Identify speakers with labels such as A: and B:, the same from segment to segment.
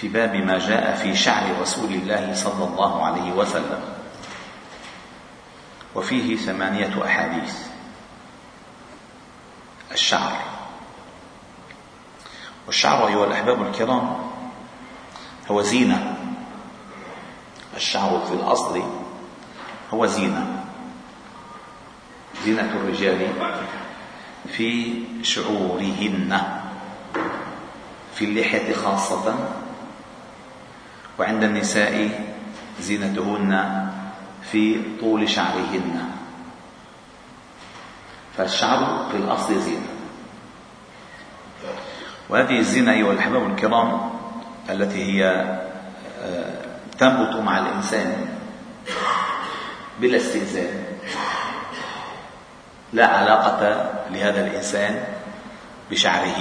A: في باب ما جاء في شعر رسول الله صلى الله عليه وسلم. وفيه ثمانية أحاديث. الشعر. والشعر أيها الأحباب الكرام هو زينة. الشعر في الأصل هو زينة. زينة الرجال في شعورهن. في اللحية خاصة وعند النساء زينتهن في طول شعرهن. فالشعر في الأصل زينة. وهذه الزينة أيها الأحباب الكرام التي هي آه، تنبت مع الإنسان بلا استئذان لا علاقة لهذا الإنسان بشعره.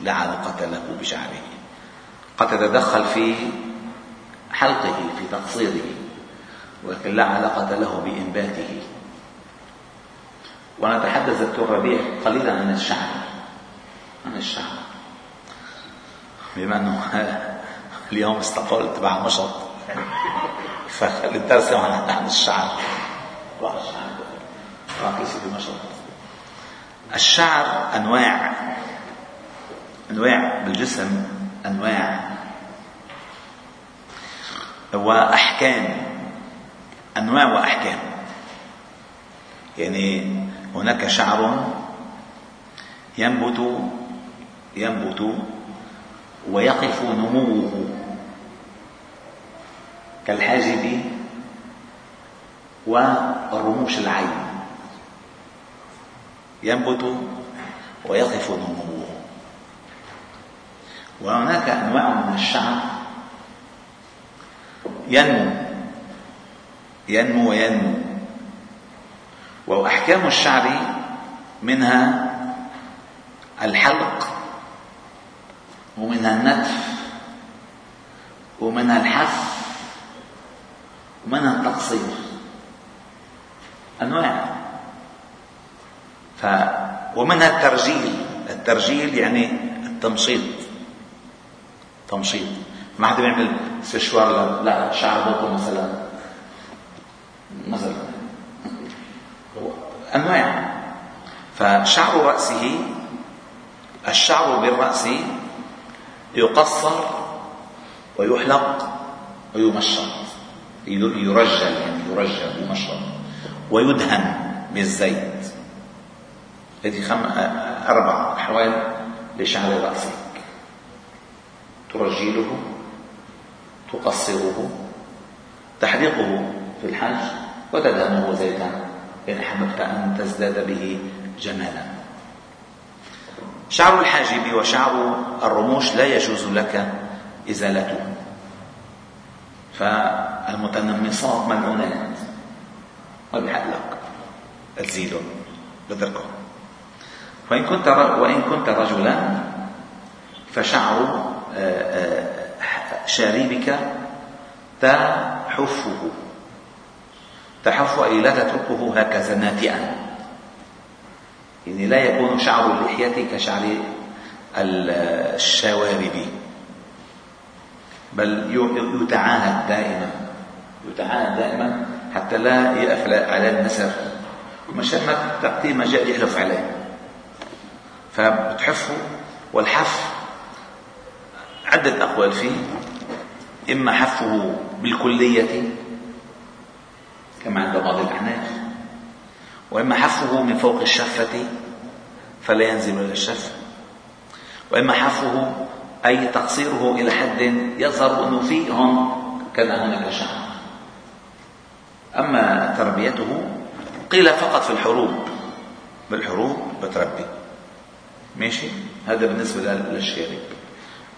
A: لا علاقة له بشعره. قد تتدخل في حلقه في تقصيره ولكن لا علاقة له بإنباته. ونتحدث دكتور ربيع قليلا عن الشعر عن الشعر. بما أنه اليوم استقلت بعد مشط الدرس عن الشعر. راقصي بمشط الشعر أنواع أنواع بالجسم أنواع. وأحكام. أنواع وأحكام. يعني هناك شعر ينبت ينبت ويقف نموه. كالحاجب والرموش العين. ينبت ويقف نموه. وهناك أنواع من الشعر ينمو ينمو وينمو. وأحكام الشعر منها الحلق ومنها النتف ومنها الحف ومنها التقصير. أنواع. ف ومنها الترجيل. الترجيل يعني التمشيط تمشيط. ما حدا بيعمل سشوار لا شعر مثلا. مثلا. أنواع. فشعر رأسه الشعر بالرأس يقصر ويحلق ويمشط. يرجل يعني يرجل يمشط. ويدهن بالزيت. هذه خم... أربع أحوال لشعر رأسه. ترجيله تقصره تحريقه في الحج وتدهنه زيتا إن أحببت أن تزداد به جمالا. شعر الحاجب وشعر الرموش لا يجوز لك إزالته. فالمتنمصات ملعونات ما بحق لك تزيلهم بتركهم وإن كنت وإن كنت رجلا فشعر شاربك تحفه. تحف أي لا تتركه هكذا ناتئا. يعني لا يكون شعر اللحية كشعر الشوارب. بل يتعاهد دائما. يتعاهد دائما حتى لا يقف على النسر مشان ما تعطيه مجال يحلف عليه فبتحفه والحف عدة أقوال فيه إما حفه بالكلية كما عند بعض الأحناف وإما حفه من فوق الشفة فلا ينزل إلى الشفة وإما حفه أي تقصيره إلى حد يظهر أنه فيه هون كان هناك شعر أما تربيته قيل فقط في الحروب بالحروب بتربي. ماشي؟ هذا بالنسبة للشارب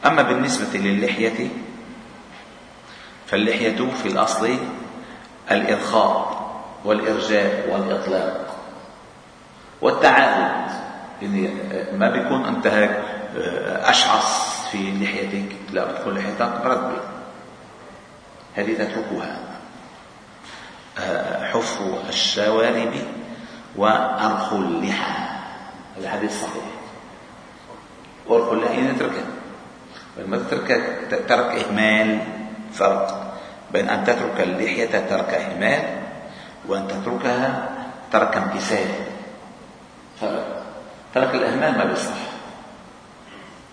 A: أما بالنسبة للحية فاللحية في الأصل الإرخاء والإرجاء والإطلاق والتعاهد يعني ما بيكون أنت هيك آه، أشعص في لحيتك. لا بتكون لحيتك مرتبة هذه تتركها. آه، حف الشوارب وأرخ اللحى. الحديث صحيح. وأرخ اللحى يعني تترك ترك إهمال فرق بين أن تترك اللحية ترك إهمال وأن تتركها ترك امتثال. فرق. ترك الإهمال ما بيصح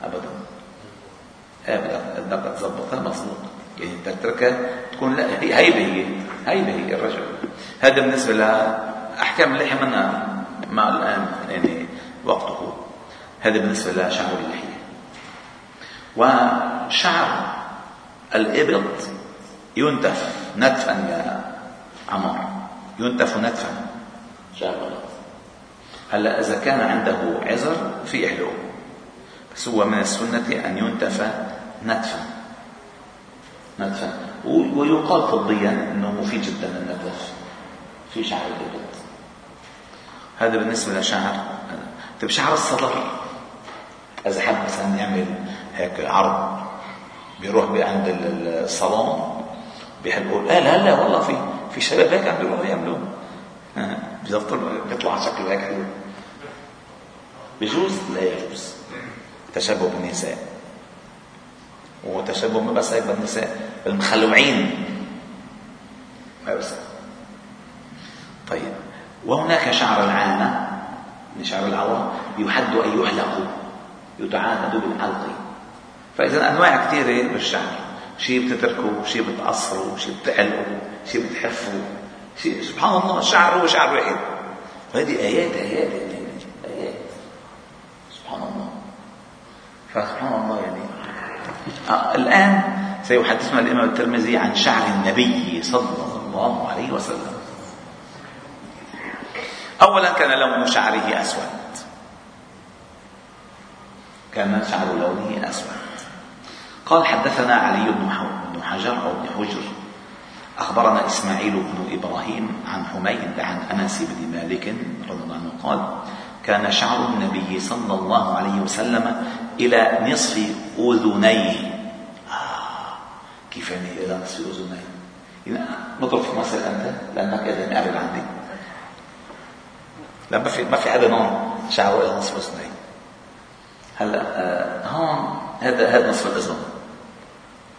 A: أبدا. أبدا. بدك تظبطها مظبوط. يعني تتركها تكون لا هي هيبة هي هيبة هي الرجل. هذا بالنسبة لأحكام اللحية منا مع الآن يعني وقته. هذا بالنسبة لشعر اللحية. وشعر الإبط ينتف نتفا يا عمر ينتف نتفا. شعر. هلا إذا كان عنده عذر في إحلو بس هو من السنة أن ينتف نتفا. نتفا. ويقال طبيا أنه مفيد جدا النتف. في شعر الإبط. هذا بالنسبة لشعر. طيب شعر الصدر. إذا حد مثلا يعمل هيك عرض بيروح عند الصالون بيحبوا لا لا لا والله في في شباب هيك عم بيروحوا يعملوا. بيضطر بيطلع شكله هيك. حلو بيجوز لا يجوز. تشبه بالنساء. وتشبه ما بس هيك بالنساء المخلوعين ما بس. طيب وهناك شعر العامة من شعر العورة يحد أن يحلق يتعاهد بالحلق. فإذا أنواع كثيرة بالشعر شيء بتتركه شيء بتقصره شيء بتعلقه شيء بتحفه شيء سبحان الله الشعر هو شعر واحد وهذه آيات آيات آيات سبحان الله. فسبحان الله يعني. آه الآن سيحدثنا الإمام الترمذي عن شعر النبي صلى الله عليه وسلم. أولا كان لون شعره أسود. كان شعر لونه أسود. قال حدثنا علي بن حجر أو بن حجر. أخبرنا إسماعيل بن إبراهيم عن حميد عن أنس بن مالك رضي الله عنه قال كان شعر النبي صلى الله عليه وسلم إلى نصف أذنيه. آه كيف يعني إلى نصف أذنيه؟ يعني نضرب في مصر أنت لأنك إذا قاعد عندي. لا ما في ما في حدا هون شعره إلى نصف أذنيه. هلا آه هون هذا هذا نصف الأذن.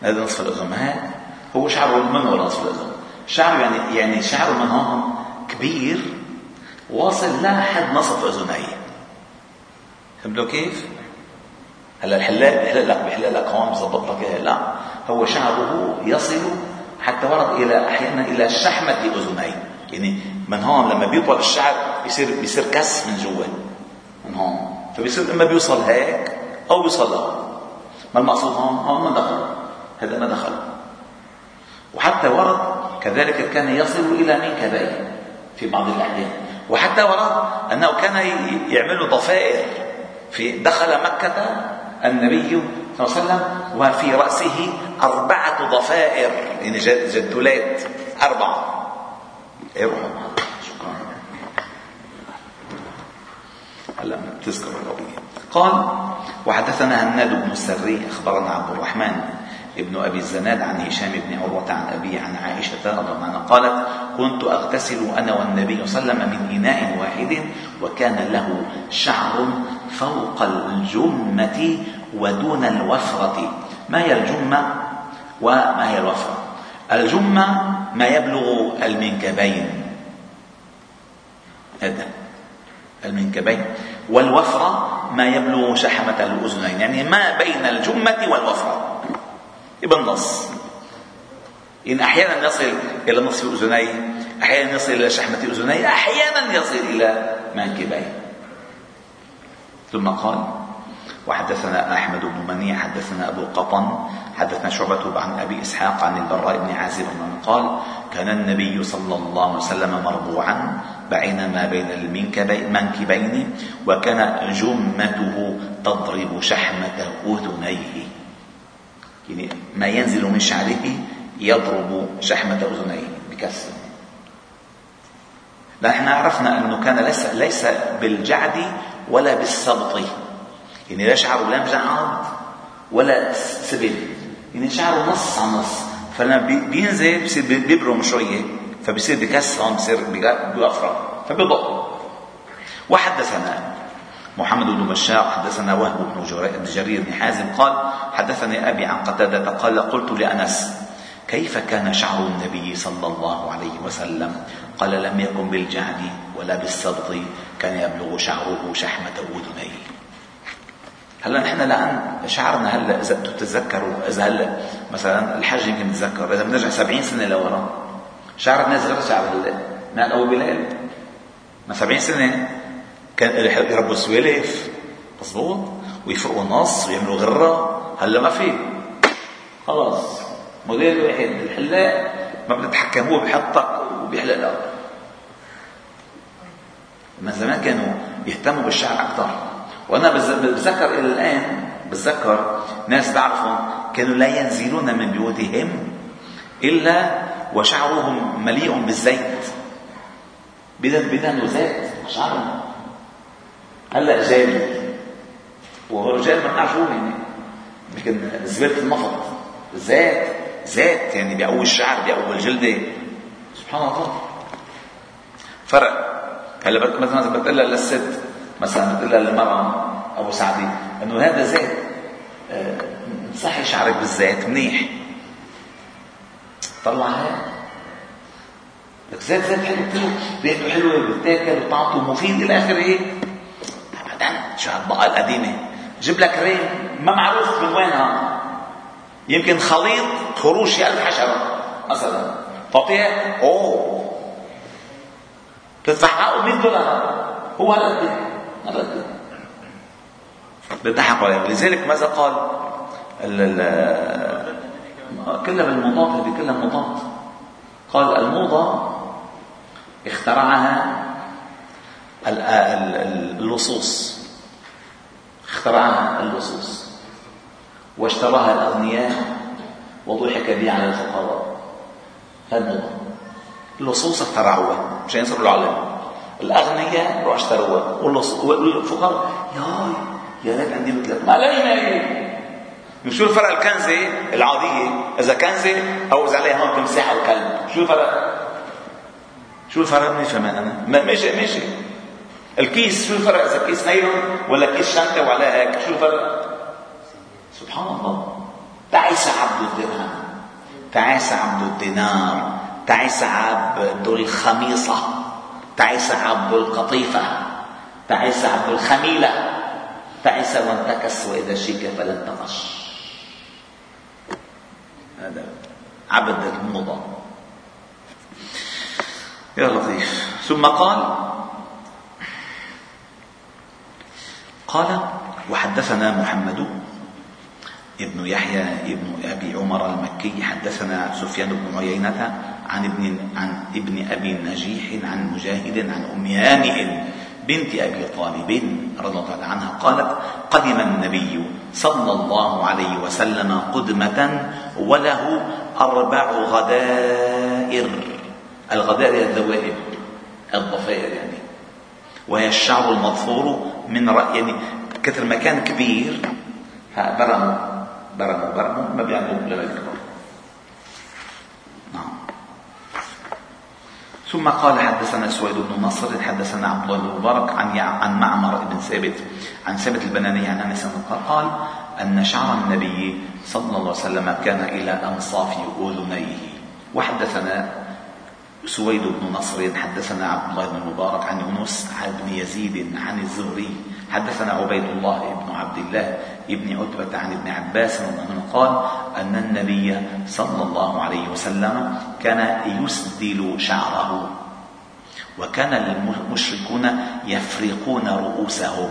A: هذا نصف الأذن. ما هو شعره من ولا نصف الأذن؟ شعره يعني يعني شعره من هون كبير واصل لحد نصف أذنيه فهمتوا كيف؟ هلا الحلاق بيحلق لك بيحلق لك هون بظبط لك اياها لا هو شعره يصل حتى ورد إلى أحيانا إلى شحمة اذنيه يعني من هون لما بيطول الشعر بيصير بيصير كس من جوا. من هون. فبيصير إما بيوصل هيك أو بيوصل لهون ما المقصود هون؟ هون ما دخل. هذا ما دخل. وحتى ورد كذلك كان يصل إلى منكبيه في بعض الأحيان. وحتى ورد أنه كان يعمل ضفائر في دخل مكة النبي صلى الله عليه وسلم وفي رأسه أربعة ضفائر يعني جدولات أربعة. إيه شكرا. هلا تذكر قال وحدثنا هناد بن السري أخبرنا عبد الرحمن ابن أبي الزناد عن هشام بن عروة عن أبي عن عائشة رضي الله عنها قالت كنت أغتسل أنا والنبي صلى الله عليه وسلم من إناء واحد وكان له شعر فوق الجمة ودون الوفرة. ما هي الجمة وما هي الوفرة؟ الجمة ما يبلغ المنكبين. هذا المنكبين. والوفرة ما يبلغ شحمة الأذنين. يعني ما بين الجمة والوفرة. بالنص إن أحيانا يصل إلى نصف أذنيه أحيانا يصل إلى شحمة أذنيه أحيانا يصل إلى منكبيه. ثم قال وحدثنا أحمد بن منيع حدثنا أبو قطن حدثنا شعبة عن أبي إسحاق عن البراء بن عازب قال كان النبي صلى الله عليه وسلم مربوعا بعين ما بين المنكبين وكان جمته تضرب شحمة أذنيه. ما ينزل من شعره يضرب شحمة أذنيه بكسر نحن عرفنا أنه كان ليس, ليس بالجعد ولا بالسبط يعني لا شعره لا مجعد ولا سبل. يعني شعره نص على نص. فلما بينزل بصير بيبرم شوية فبصير بكسر بصير بيوفر فبيضق وحدثنا محمد بن بشار حدثنا وهب بن جرير بن حازم قال حدثني أبي عن قتادة قال قلت لأنس كيف كان شعر النبي صلى الله عليه وسلم؟ قال لم يكن بالجعد ولا بالسبط كان يبلغ شعره شحمة أذنيه. هلا نحن الآن شعرنا هلا إذا تتذكروا إذا هلا مثلا الحج يمكن نتذكر إذا بنرجع 70 سنة لورا شعر الناس غير شعر هلا نحن اول بلال ما 70 سنة؟ كان يربوا سوالف مضبوط ويفرقوا النص ويعملوا غرة. هلا ما في. خلاص موديل واحد الحلاق ما بنتحكم هو بحطك وبيحلق لك من زمان كانوا يهتموا بالشعر أكثر وأنا بتذكر إلى الآن بتذكر ناس بعرفهم كانوا لا ينزلون من بيوتهم إلا وشعرهم مليء بالزيت. بدهنوا زيت شعرهم هلا جاري ورجال ما بنعرفوه يعني. يمكن زباله النفط زيت زيت يعني بيقوي الشعر بيقوي الجلدة. سبحان الله. فرق. هلا مثلا بتقول لها للست مثلا بتقول لها للمرأة أبو سعدي إنه هذا زيت آه، صحي شعرك بالزيت منيح. طلع هيك. لك زيت زيت حلو كله ريحته حلوة بتأكل وطعمته مفيد إلى آخره. شو هالبقى القديمة. جيب لك ريم ما معروف من وينها يمكن خليط خروشي ألف حشرة مثلا. تعطيها أوه. تدفع حقه 100 دولار. هو هالقد هالقد بيضحكوا عليه ولذلك ماذا قال كلها بالمضاد هذه كلها مضاد. قال الموضة اخترعها اللصوص. اخترعها اللصوص. واشتراها الأغنياء وضحك بها على الفقراء. هذا اللصوص اخترعوها مشان يصيروا العلماء الأغنياء روحوا اشتروها والفقراء يا يا ريت عندي مثلك ما علينا شو الفرق الكنزة العادية؟ إذا كنزة أو إذا عليها هون تمساح أو كلب شو الفرق؟ شو الفرق؟ ما فهمان أنا ماشي ماشي. الكيس شو الفرق إذا كيس نايلون ولا كيس شنطة وعليها هيك؟ شو الفرق؟ سبحان الله. تعس عبد الدرهم تعس عبد الدينار. تعس عبد الخميصة. تعس عبد القطيفة. تعس عبد الخميلة. تعس وانتكس وإذا شيك فلا انتقش هذا عبد المضى يا لطيف. ثم قال قال وحدثنا محمد ابن يحيى ابن أبي عمر المكي حدثنا سفيان بن عيينة عن ابن عن ابن أبي نجيح عن مجاهد عن أم هانئ بنت أبي طالب رضي الله عنها قالت قدم النبي صلى الله عليه وسلم قدمة وله أربع غدائر. الغدائر هي الذوائب الضفائر يعني. وهي الشعر المظفور من رأي يعني كثر مكان كبير برموا برموا برموا ما بيعملوا لما يكبر نعم. ثم قال حدثنا سويد بن نصر حدثنا عبد الله بن مبارك عن عن معمر بن ثابت عن ثابت البناني عن أنس قال أن شعر النبي صلى الله عليه وسلم كان إلى أنصاف أذنيه. وحدثنا سويد بن نصر حدثنا عبد الله بن مبارك عن يونس ابن يزيد عن الزهري حدثنا عبيد الله بن عبد الله بن عتبة عن ابن عباس أنه قال أن النبي صلى الله عليه وسلم كان يسدل شعره وكان المشركون يفرقون رؤوسهم.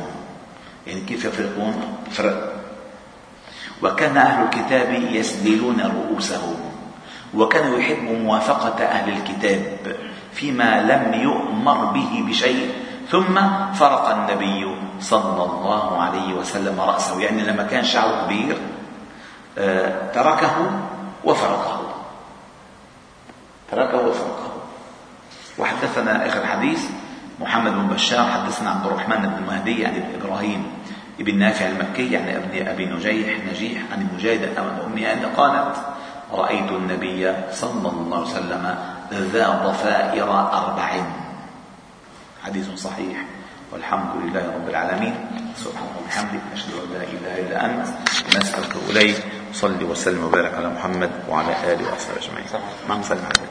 A: يعني كيف يفرقون؟ فرق. وكان أهل الكتاب يسدلون رؤوسهم. وكان يحب موافقة أهل الكتاب فيما لم يؤمر به بشيء. ثم فرق النبي صلى الله عليه وسلم رأسه يعني لما كان شعره كبير آه، تركه وفرقه. تركه وفرقه. وحدثنا اخر الحديث محمد بن بشار حدثنا عبد الرحمن بن مهدي عن ابن إبراهيم ابن نافع المكي عن ابن أبي نجيح نجيح عن مجاهد عن امها أن قالت رأيت النبي صلى الله عليه وسلم ذا ضفائر أربع. حديث صحيح. والحمد لله رب العالمين. سبحانه وبحمدك نشهد أن لا إله إلا أنت. نستغفر إليك. صلي وسلم وبارك على محمد وعلى آله وصحبه أجمعين. مع السلامة.